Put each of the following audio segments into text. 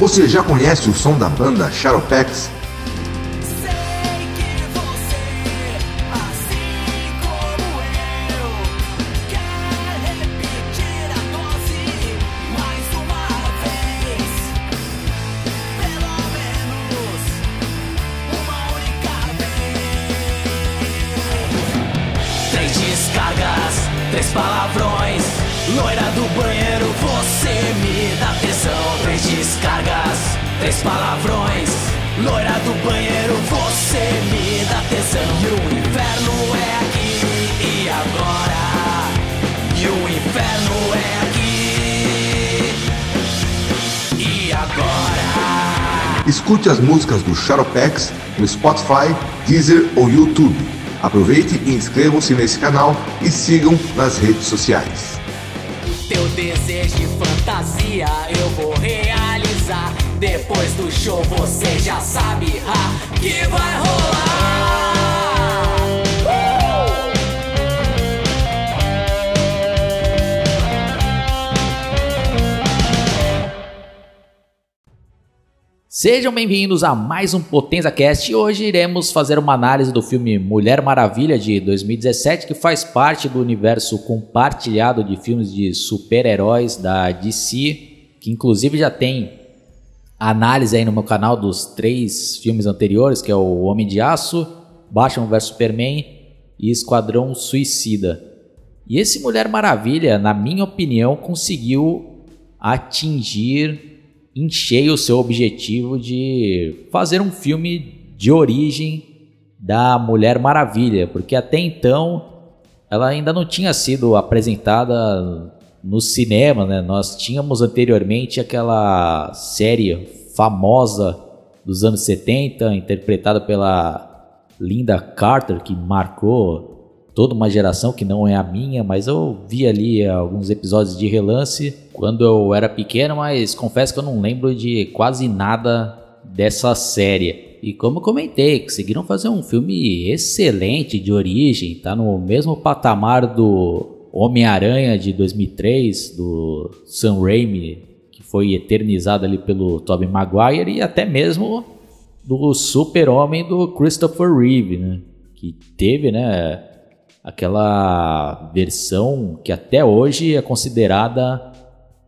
Você já conhece o som da banda Shadowpex? Loira do banheiro, você me dá tesão. E o inferno é aqui e agora. E o inferno é aqui e agora. Escute as músicas do Shadowpex no Spotify, Deezer ou YouTube. Aproveite e inscrevam-se nesse canal e sigam nas redes sociais. Teu desejo de fantasia. Depois do show você já sabe ha, que vai rolar. Sejam bem-vindos a mais um Potenza Cast hoje iremos fazer uma análise do filme Mulher Maravilha de 2017, que faz parte do universo compartilhado de filmes de super-heróis da DC, que inclusive já tem análise aí no meu canal dos três filmes anteriores, que é o Homem de Aço, Batman vs Superman e Esquadrão Suicida. E esse Mulher Maravilha, na minha opinião, conseguiu atingir em cheio o seu objetivo de fazer um filme de origem da Mulher Maravilha, porque até então ela ainda não tinha sido apresentada no cinema, né? Nós tínhamos anteriormente aquela série famosa dos anos 70, interpretada pela Linda Carter, que marcou toda uma geração que não é a minha, mas eu vi ali alguns episódios de relance quando eu era pequeno, mas confesso que eu não lembro de quase nada dessa série. E como comentei, conseguiram fazer um filme excelente de origem, tá no mesmo patamar do Homem-Aranha de 2003, do Sam Raimi, que foi eternizado ali pelo Tobey Maguire, e até mesmo do Super-Homem do Christopher Reeve, né? Que teve, né, aquela versão que até hoje é considerada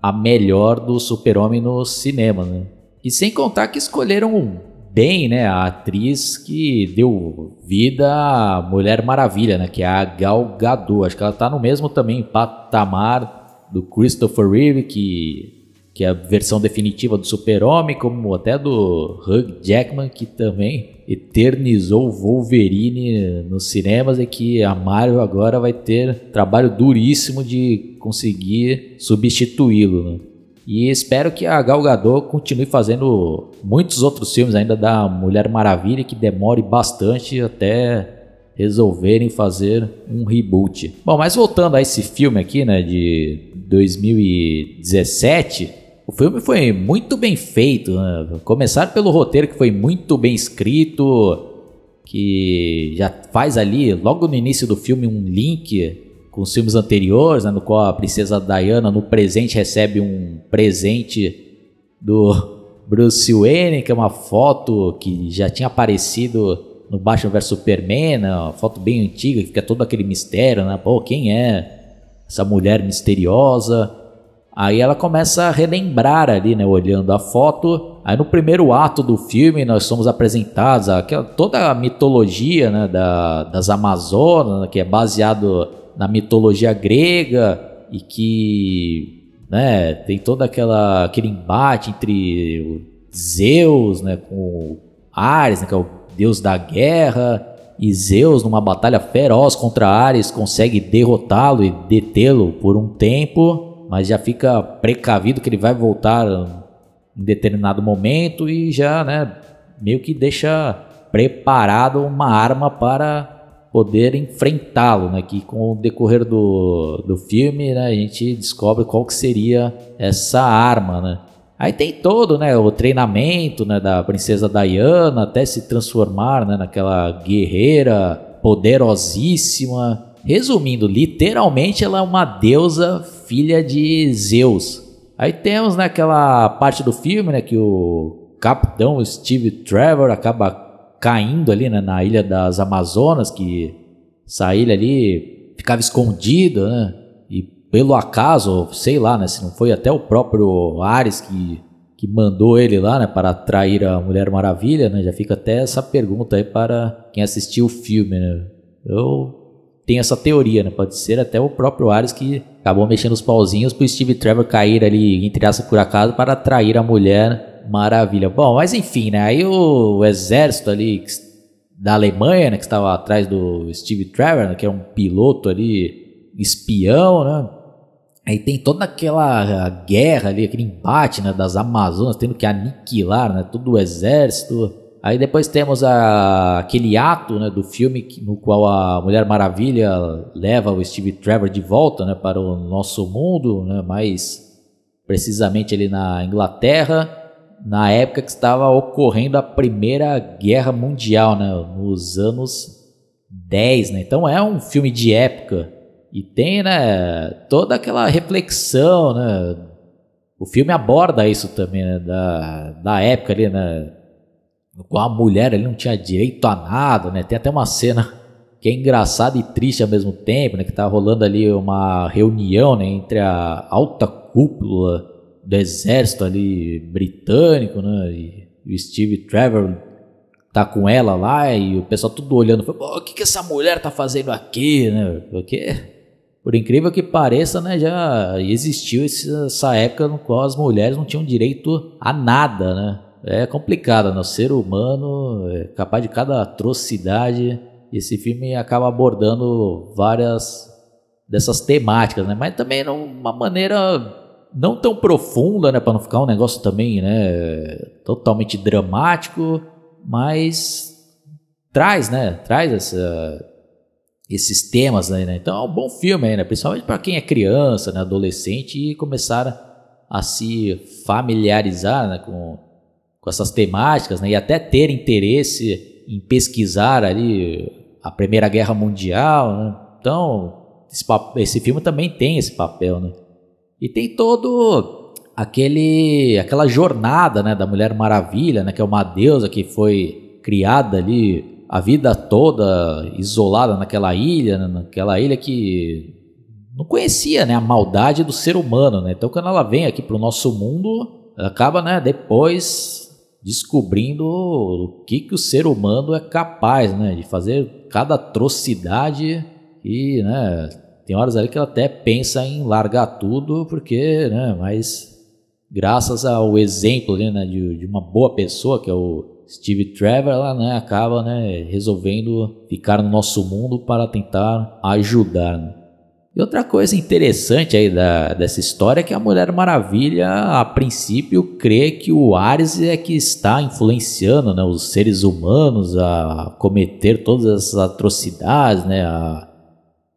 a melhor do Super-Homem no cinema, né? E sem contar que escolheram bem, né, a atriz que deu vida à Mulher Maravilha, né, que é a Gal Gadot. Acho que ela tá no mesmo também patamar do Christopher Reeve, que que é a versão definitiva do Super-Homem, como até do Hugh Jackman, que também eternizou Wolverine nos cinemas e que a Marvel agora vai ter trabalho duríssimo de conseguir substituí-lo. Né? E espero que a Gal Gadot continue fazendo muitos outros filmes ainda da Mulher Maravilha, que demore bastante até resolverem fazer um reboot. Bom, mas voltando a esse filme aqui, né, de 2017, o filme foi muito bem feito, né? começar pelo roteiro que foi muito bem escrito, que já faz ali, logo no início do filme, um link com os filmes anteriores, né, no qual a princesa Diana no presente recebe um presente do Bruce Wayne, que é uma foto que já tinha aparecido no Batman vs Superman, né, uma foto bem antiga, que fica todo aquele mistério, né? Pô, quem é essa mulher misteriosa? Aí ela começa a relembrar ali, né, olhando a foto. Aí no primeiro ato do filme nós somos apresentados aquela, toda a mitologia né, da, das Amazonas, né, que é baseado na mitologia grega e que né, tem todo aquela, aquele embate entre Zeus né, com Ares, né, que é o deus da guerra, e Zeus, numa batalha feroz contra Ares, consegue derrotá-lo e detê-lo por um tempo, mas já fica precavido que ele vai voltar em determinado momento e já, né, meio que deixa preparado uma arma para poder enfrentá-lo, né? Que com o decorrer do, do filme, né, a gente descobre qual que seria essa arma, né? Aí tem todo, né, o treinamento, né, da princesa Diana até se transformar, né, naquela guerreira poderosíssima. Resumindo, literalmente ela é uma deusa filha de Zeus. Aí temos naquela né, parte do filme, né, que o capitão Steve Trevor acaba caindo ali né, na ilha das Amazonas, que essa ilha ali ficava escondida, né? E pelo acaso, sei lá, né, se não foi até o próprio Ares que que mandou ele lá, né, para atrair a Mulher Maravilha, né? Já fica até essa pergunta aí para quem assistiu o filme, né? Eu tenho essa teoria, né? Pode ser até o próprio Ares que acabou mexendo os pauzinhos para o Steve Trevor cair ali, entre aspas, por acaso, para atrair a Mulher Maravilha. Bom, mas enfim, né? Aí o, exército ali da Alemanha, né, que estava atrás do Steve Trevor, né, que é um piloto ali, espião, né? Aí tem toda aquela guerra ali, aquele embate né, das Amazonas, tendo que aniquilar né, todo o exército. Aí depois temos a, aquele ato né, do filme no qual a Mulher Maravilha leva o Steve Trevor de volta né, para o nosso mundo, né, mais precisamente ali na Inglaterra, na época que estava ocorrendo a Primeira Guerra Mundial, né, nos anos 10. Né? Então é um filme de época e tem, né, toda aquela reflexão, né? O filme aborda isso também, né, da, da época ali, né? Qual a mulher ali não tinha direito a nada, né? Tem até uma cena que é engraçada e triste ao mesmo tempo, né? Que tá rolando ali uma reunião, né? Entre a alta cúpula do exército ali britânico, né? E, o Steve Trevor tá com ela lá e o pessoal tudo olhando, o que que essa mulher tá fazendo aqui, né? Porque por incrível que pareça, né, já existiu essa época no qual as mulheres não tinham direito a nada, né? É complicado, né? O ser humano é capaz de cada atrocidade. Esse filme acaba abordando várias dessas temáticas, né? Mas também de uma maneira não tão profunda, né, para não ficar um negócio também, né, totalmente dramático, mas traz, né, traz essa esses temas aí, né? Então é um bom filme aí, né? Principalmente para quem é criança, né? adolescente e começar a se familiarizar né? com, com essas temáticas, né? E até ter interesse em pesquisar ali a Primeira Guerra Mundial, né? Então esse, esse filme também tem esse papel, né? E tem todo aquele aquela jornada, né? Da Mulher Maravilha, né? Que é uma deusa que foi criada ali a vida toda isolada naquela ilha, né, naquela ilha que não conhecia né, a maldade do ser humano. Né? Então, quando ela vem aqui para o nosso mundo, acaba né, depois descobrindo o que, que o ser humano é capaz né, de fazer cada atrocidade e né, tem horas ali que ela até pensa em largar tudo porque, né, mas graças ao exemplo ali, né, de, de uma boa pessoa que é o Steve Trevor ela, né, acaba né, resolvendo ficar no nosso mundo para tentar ajudar. Né? E outra coisa interessante aí da, dessa história é que a Mulher Maravilha, a princípio, crê que o Ares é que está influenciando né, os seres humanos a cometer todas essas atrocidades, né, a,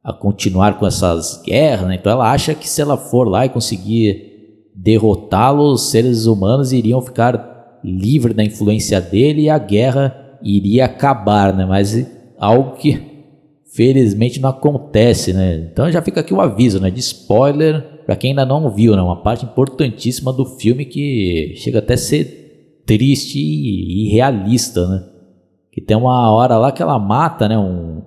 a continuar com essas guerras. Né? Então ela acha que se ela for lá e conseguir derrotá-los, os seres humanos iriam ficar livre da influência dele e a guerra iria acabar, né? Mas algo que felizmente não acontece, né? Então já fica aqui o aviso, né? De spoiler para quem ainda não viu, né? Uma parte importantíssima do filme que chega até a ser triste e realista, né? Que tem uma hora lá que ela mata, né? Um,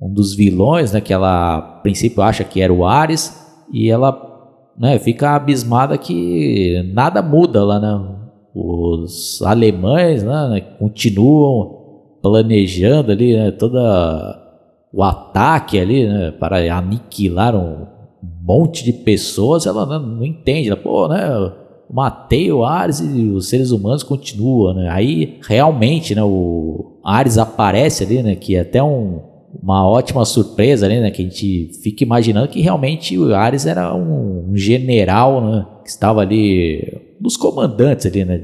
um dos vilões, né? Que ela a princípio acha que era o Ares e ela né, fica abismada que nada muda lá, né? os alemães né, continuam planejando ali né, toda o ataque ali né, para aniquilar um monte de pessoas, ela não, não entende, ela, pô, né, matei o Ares e os seres humanos continuam, né? Aí realmente, né, o Ares aparece ali, né, que é até um, uma ótima surpresa ali, né, que a gente fica imaginando que realmente o Ares era um, um general, né, que estava ali dos comandantes ali, né?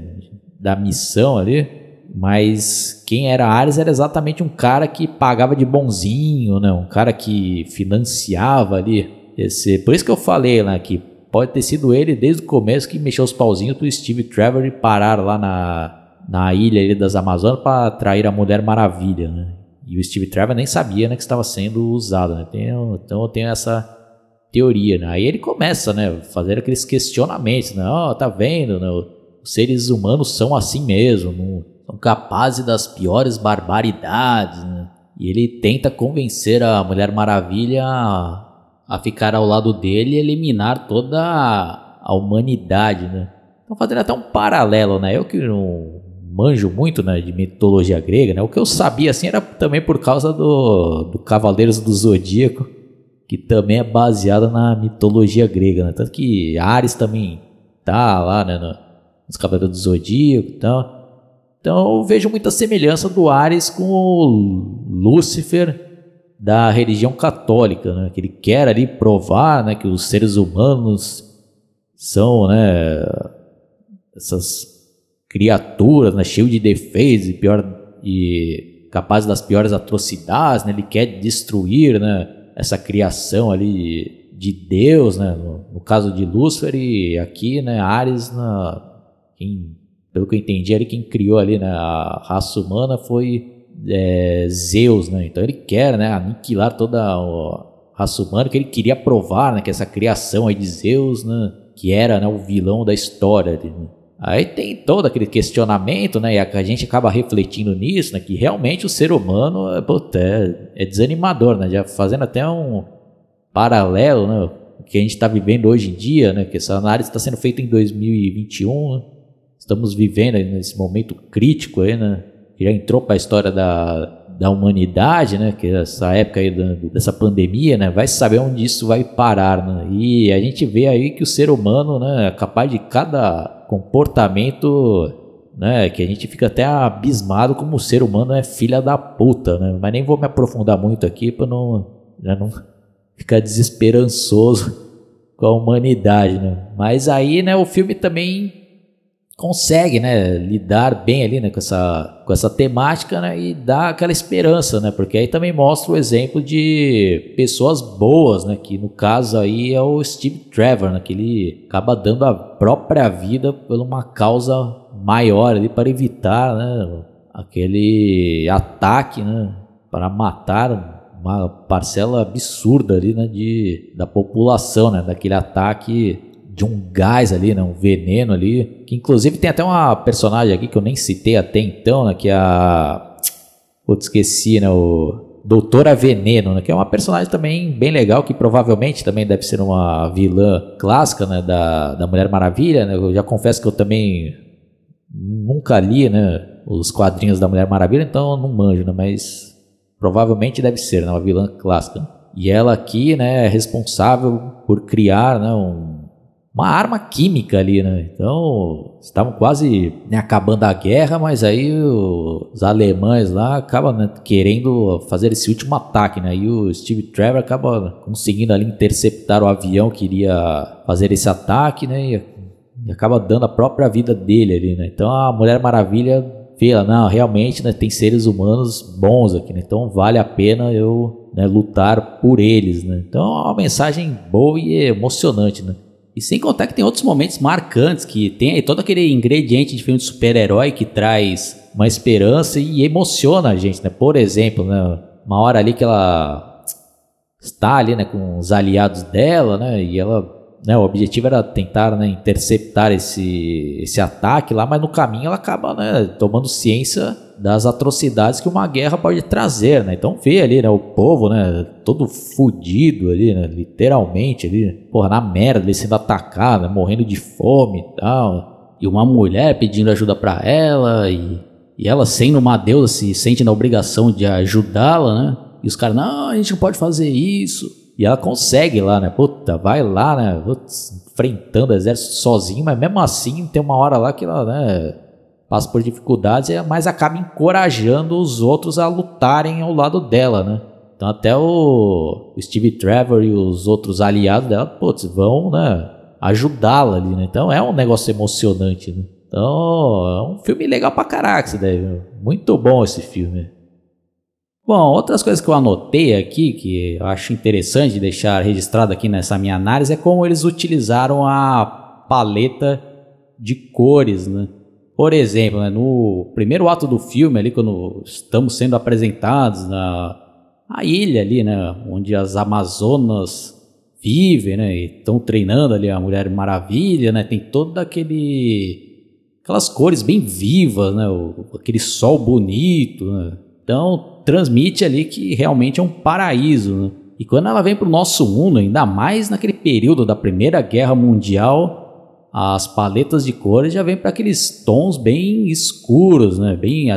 Da missão ali. Mas quem era Ares era exatamente um cara que pagava de bonzinho, né? Um cara que financiava ali. Esse, por isso que eu falei né, que pode ter sido ele desde o começo que mexeu os pauzinhos do Steve Trevor e parar lá na, na ilha ali das Amazonas para atrair a Mulher Maravilha, né? E o Steve Trevor nem sabia né, que estava sendo usado, né? Tem, então eu tenho essa teoria, né? Aí ele começa, né, fazer aqueles questionamentos, né? Oh, tá vendo, né? Os seres humanos são assim mesmo, não, são capazes das piores barbaridades, né? E ele tenta convencer a Mulher Maravilha a, a ficar ao lado dele e eliminar toda a, a humanidade, né? Então fazendo até um paralelo, né? Eu que não manjo muito né, de mitologia grega, né? O que eu sabia assim era também por causa do, do Cavaleiros do Zodíaco, que também é baseado na mitologia grega, né? Tanto que Ares também tá lá, né, no, nos Cavaleiros do Zodíaco e tal. Então eu vejo muita semelhança do Ares com o Lúcifer da religião católica, né? Que ele quer ali provar, né, que os seres humanos são, né, essas criaturas, né, cheio de defeitos e pior e capaz das piores atrocidades, né? Ele quer destruir, né, essa criação ali de Deus, né? No, no caso de Lúcifer e aqui, né, Ares, na, quem, pelo que eu entendi, ali quem criou ali né, a raça humana foi é, Zeus, né? Então ele quer, né, aniquilar toda a raça humana, que ele queria provar, né, que essa criação aí de Zeus, né, que era, né, o vilão da história. Né? Aí tem todo aquele questionamento, né? E a, gente acaba refletindo nisso, né? Que realmente o ser humano é, é desanimador, né? Já fazendo até um paralelo, né? Que a gente está vivendo hoje em dia, né? Que essa análise está sendo feita em 2021. Né? Estamos vivendo nesse momento crítico aí, né? Que já entrou para a história da, da humanidade, né? Que essa época aí dessa pandemia, né? Vai saber onde isso vai parar, né? E a gente vê aí que o ser humano, né? É capaz de cada comportamento né, que a gente fica até abismado como o ser humano é filha da puta, né? Mas nem vou me aprofundar muito aqui para não, né, não ficar desesperançoso com a humanidade, né? Mas aí, né, o filme também consegue, né, lidar bem ali, né, com essa, com essa temática, né, e dá aquela esperança, né, porque aí também mostra o exemplo de pessoas boas, né, que no caso aí é o Steve Trevor, né, que ele acaba dando a própria vida por uma causa maior ali para evitar, né, aquele ataque, né, para matar uma parcela absurda ali, né, de, da população, né, daquele ataque de um gás ali, né, um veneno ali, que inclusive tem até uma personagem aqui que eu nem citei até então, né, que é a... Putz, esqueci, né, o Doutora Veneno, né, que é uma personagem também bem legal, que provavelmente também deve ser uma vilã clássica, né, da, da Mulher Maravilha, né, eu já confesso que eu também nunca li, né, os quadrinhos da Mulher Maravilha, então eu não manjo, né, mas provavelmente deve ser, né, uma vilã clássica. E ela aqui, né, é responsável por criar, né, um uma arma química ali, né? Então, estavam quase né, acabando a guerra, mas aí os alemães lá acabam né, querendo fazer esse último ataque, né? E o Steve Trevor acaba conseguindo ali interceptar o avião que iria fazer esse ataque, né? E, acaba dando a própria vida dele ali, né? Então a Mulher Maravilha vê, não, realmente né, tem seres humanos bons aqui, né? Então vale a pena eu né, lutar por eles, né? Então é uma mensagem boa e emocionante, né? E sem contar que tem outros momentos marcantes, que tem todo aquele ingrediente de filme de super-herói que traz uma esperança e emociona a gente, né? Por exemplo, né? uma hora ali que ela está ali, né, com os aliados dela, né? E ela, né, o objetivo era tentar, né, interceptar esse, esse ataque lá, mas no caminho ela acaba, né, tomando ciência das atrocidades que uma guerra pode trazer, né? Então vê ali, né, o povo, né, todo fudido ali, né, literalmente ali, porra, na merda, ali sendo atacado, né, morrendo de fome e tal. E uma mulher pedindo ajuda para ela e, e ela sendo uma deusa se sente na obrigação de ajudá-la, né? E os caras, não, a gente não pode fazer isso. E ela consegue lá, né? Puta, vai lá, né? Putz, enfrentando o exército sozinho, mas mesmo assim tem uma hora lá que ela, né? passa por dificuldades, mas acaba encorajando os outros a lutarem ao lado dela, né? Então até o Steve Trevor e os outros aliados dela, putz, vão, né, ajudá-la ali, né? Então é um negócio emocionante, né? Então é um filme legal pra caraca, isso daí, muito bom esse filme. Bom, outras coisas que eu anotei aqui, que eu acho interessante deixar registrado aqui nessa minha análise, é como eles utilizaram a paleta de cores, né? Por exemplo, né, no primeiro ato do filme, ali, quando estamos sendo apresentados na a ilha ali, né, onde as Amazonas vivem, né? Estão treinando ali a Mulher Maravilha, né? Tem todo aquele aquelas cores bem vivas, né? O, aquele sol bonito, né? Então transmite ali que realmente é um paraíso, né? E quando ela vem para o nosso mundo, ainda mais naquele período da Primeira Guerra Mundial, as paletas de cores já vêm para aqueles tons bem escuros, né? Bem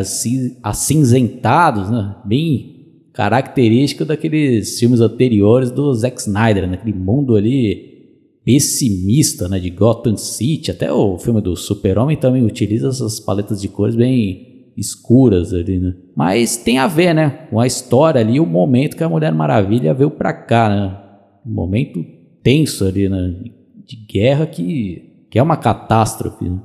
acinzentados, né? Bem característico daqueles filmes anteriores do Zack Snyder, né? mundo ali pessimista, né, de Gotham City, até o filme do Super-Homem também utiliza essas paletas de cores bem escuras ali, né? Mas tem a ver, né, com a história ali, o momento que a Mulher Maravilha veio pra cá, né? Um momento tenso ali, né, de guerra que, que é uma catástrofe, né?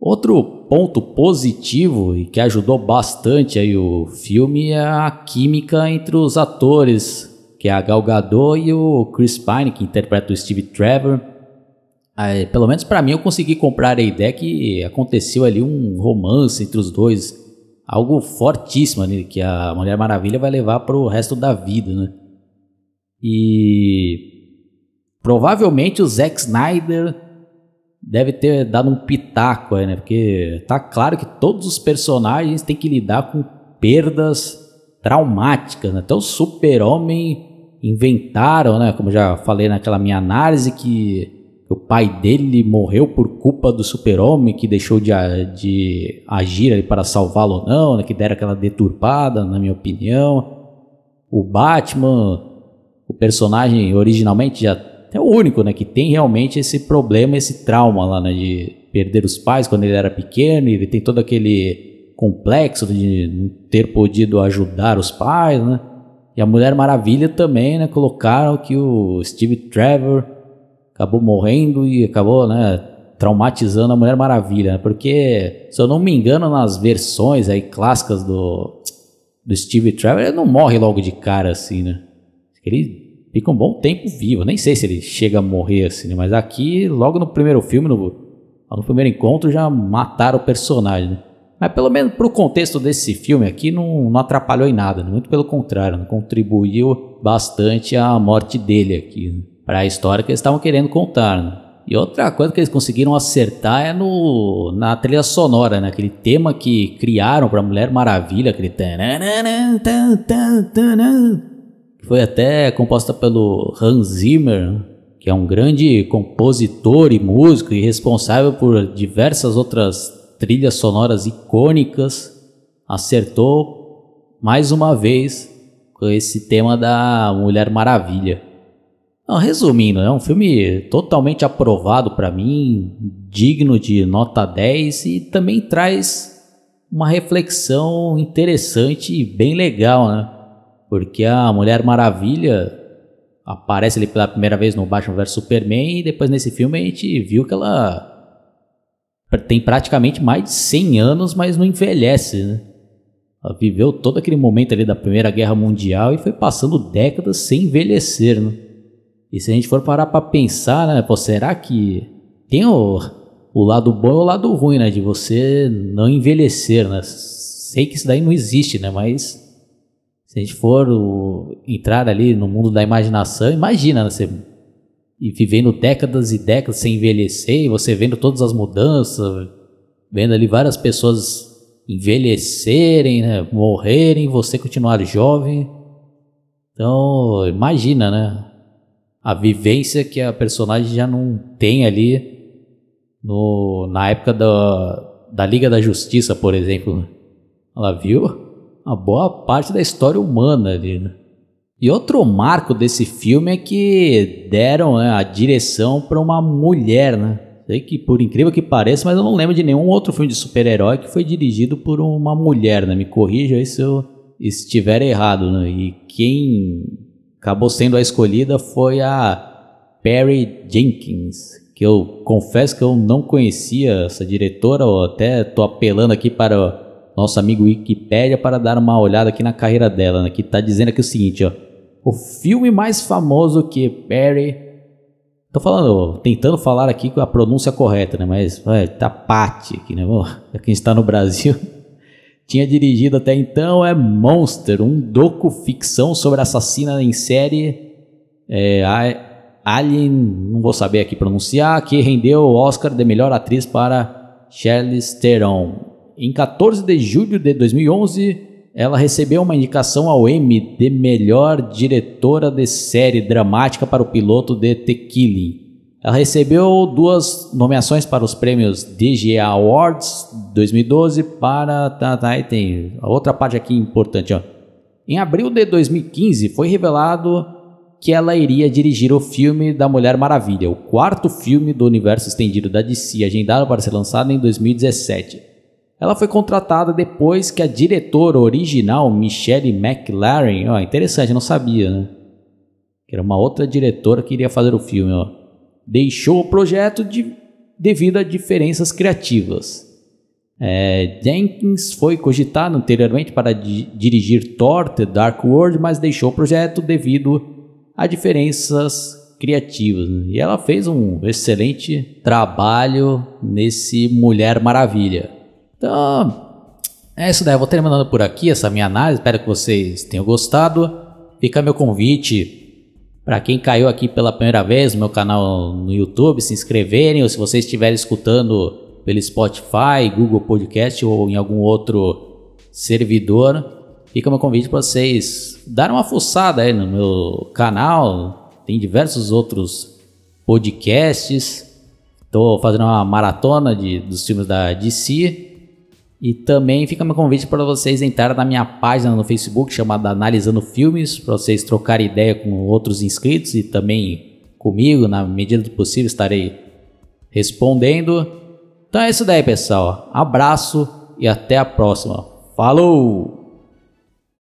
Outro ponto positivo e que ajudou bastante aí o filme é a química entre os atores, que é a Gal Gadot e o Chris Pine, que interpreta o Steve Trevor. Aí, pelo menos para mim eu consegui comprar a ideia que aconteceu ali um romance entre os dois, algo fortíssimo né, que a Mulher Maravilha vai levar para o resto da vida, né? E provavelmente o Zack Snyder deve ter dado um pitaco aí, né? Porque tá claro que todos os personagens têm que lidar com perdas traumáticas, né? Até o super-homem inventaram, né? Como já falei naquela minha análise, que o pai dele morreu por culpa do super-homem, que deixou de, de agir para salvá-lo ou não, né? Que deram aquela deturpada, na minha opinião. O Batman, o personagem originalmente já é o único, né, que tem realmente esse problema, esse trauma lá, né, de perder os pais quando ele era pequeno, e ele tem todo aquele complexo de não ter podido ajudar os pais, né? E a Mulher Maravilha também, né, colocaram que o Steve Trevor acabou morrendo e acabou, né, traumatizando a Mulher Maravilha, né? porque se eu não me engano nas versões aí clássicas do do Steve Trevor, ele não morre logo de cara assim, né? Ele fica um bom tempo vivo. Nem sei se ele chega a morrer assim, né? mas aqui, logo no primeiro filme, no, no primeiro encontro, já mataram o personagem. Né? Mas pelo menos pro contexto desse filme aqui, não, não atrapalhou em nada, né? muito pelo contrário, né? contribuiu bastante a morte dele aqui, né? Para a história que eles estavam querendo contar. Né? E outra coisa que eles conseguiram acertar é no, na trilha sonora, né? Aquele tema que criaram para Mulher Maravilha, aquele foi até composta pelo Hans Zimmer, que é um grande compositor e músico e responsável por diversas outras trilhas sonoras icônicas, acertou mais uma vez com esse tema da Mulher Maravilha. Não, resumindo, é um filme totalmente aprovado para mim, digno de nota 10 e também traz uma reflexão interessante e bem legal, né? Porque a Mulher Maravilha aparece ali pela primeira vez no Batman vs Superman e depois nesse filme a gente viu que ela tem praticamente mais de 100 anos, mas não envelhece, né? Ela viveu todo aquele momento ali da Primeira Guerra Mundial e foi passando décadas sem envelhecer, né? E se a gente for parar para pensar, né, pô, será que tem o, o lado bom e o lado ruim, né, de você não envelhecer, né? Sei que isso daí não existe, né, mas se a gente for o, entrar ali no mundo da imaginação, imagina né, você e vivendo décadas e décadas sem envelhecer, e você vendo todas as mudanças, vendo ali várias pessoas envelhecerem, né, morrerem, você continuar jovem. Então, imagina, né? A vivência que a personagem já não tem ali no, na época da, da Liga da Justiça, por exemplo. Ela viu uma boa parte da história humana ali, né? E outro marco desse filme é que deram né, a direção para uma mulher, né? Sei que por incrível que pareça, mas eu não lembro de nenhum outro filme de super-herói que foi dirigido por uma mulher, né? Me corrija aí se eu estiver errado, né? E quem acabou sendo a escolhida foi a Perry Jenkins, que eu confesso que eu não conhecia essa diretora, ou até tô apelando aqui para nosso amigo Wikipedia para dar uma olhada aqui na carreira dela, né, que está dizendo aqui o seguinte, ó. O filme mais famoso que Perry... Tô falando, tentando falar aqui com a pronúncia correta, né? Mas é, tá Pati aqui, né? Quem está no Brasil, tinha dirigido até então é Monster, um docu-ficção sobre assassina em série é, Alien, não vou saber aqui pronunciar, que rendeu o Oscar de melhor atriz para Charlize Theron. Em 14 de julho de 2011, ela recebeu uma indicação ao Emmy de melhor diretora de série dramática para o piloto de Killing. Ela recebeu duas nomeações para os prêmios DGA Awards 2012 para tá, tá, tem a outra parte aqui importante, ó. Em abril de 2015 foi revelado que ela iria dirigir o filme da Mulher Maravilha, o quarto filme do universo estendido da DC, agendado para ser lançado em 2017. Ela foi contratada depois que a diretora original, Michelle McLaren, ó, interessante, não sabia, né? Que era uma outra diretora que iria fazer o filme, ó, deixou o projeto de, devido a diferenças criativas. É, Jenkins foi cogitado anteriormente para di dirigir Thor The Dark World, mas deixou o projeto devido a diferenças criativas. Né? E ela fez um excelente trabalho nesse Mulher Maravilha. Então, é isso daí. Eu vou terminando por aqui essa minha análise. Espero que vocês tenham gostado. Fica meu convite para quem caiu aqui pela primeira vez no meu canal no YouTube, se inscreverem, ou se vocês estiverem escutando pelo Spotify, Google Podcast ou em algum outro servidor, fica meu convite para vocês darem uma fuçada aí no meu canal. Tem diversos outros podcasts. Estou fazendo uma maratona de, dos filmes da DC. E também fica meu convite para vocês entrarem na minha página no Facebook chamada Analisando Filmes, para vocês trocarem ideia com outros inscritos e também comigo, na medida do possível, estarei respondendo. Então é isso daí, pessoal. Abraço e até a próxima. Falou!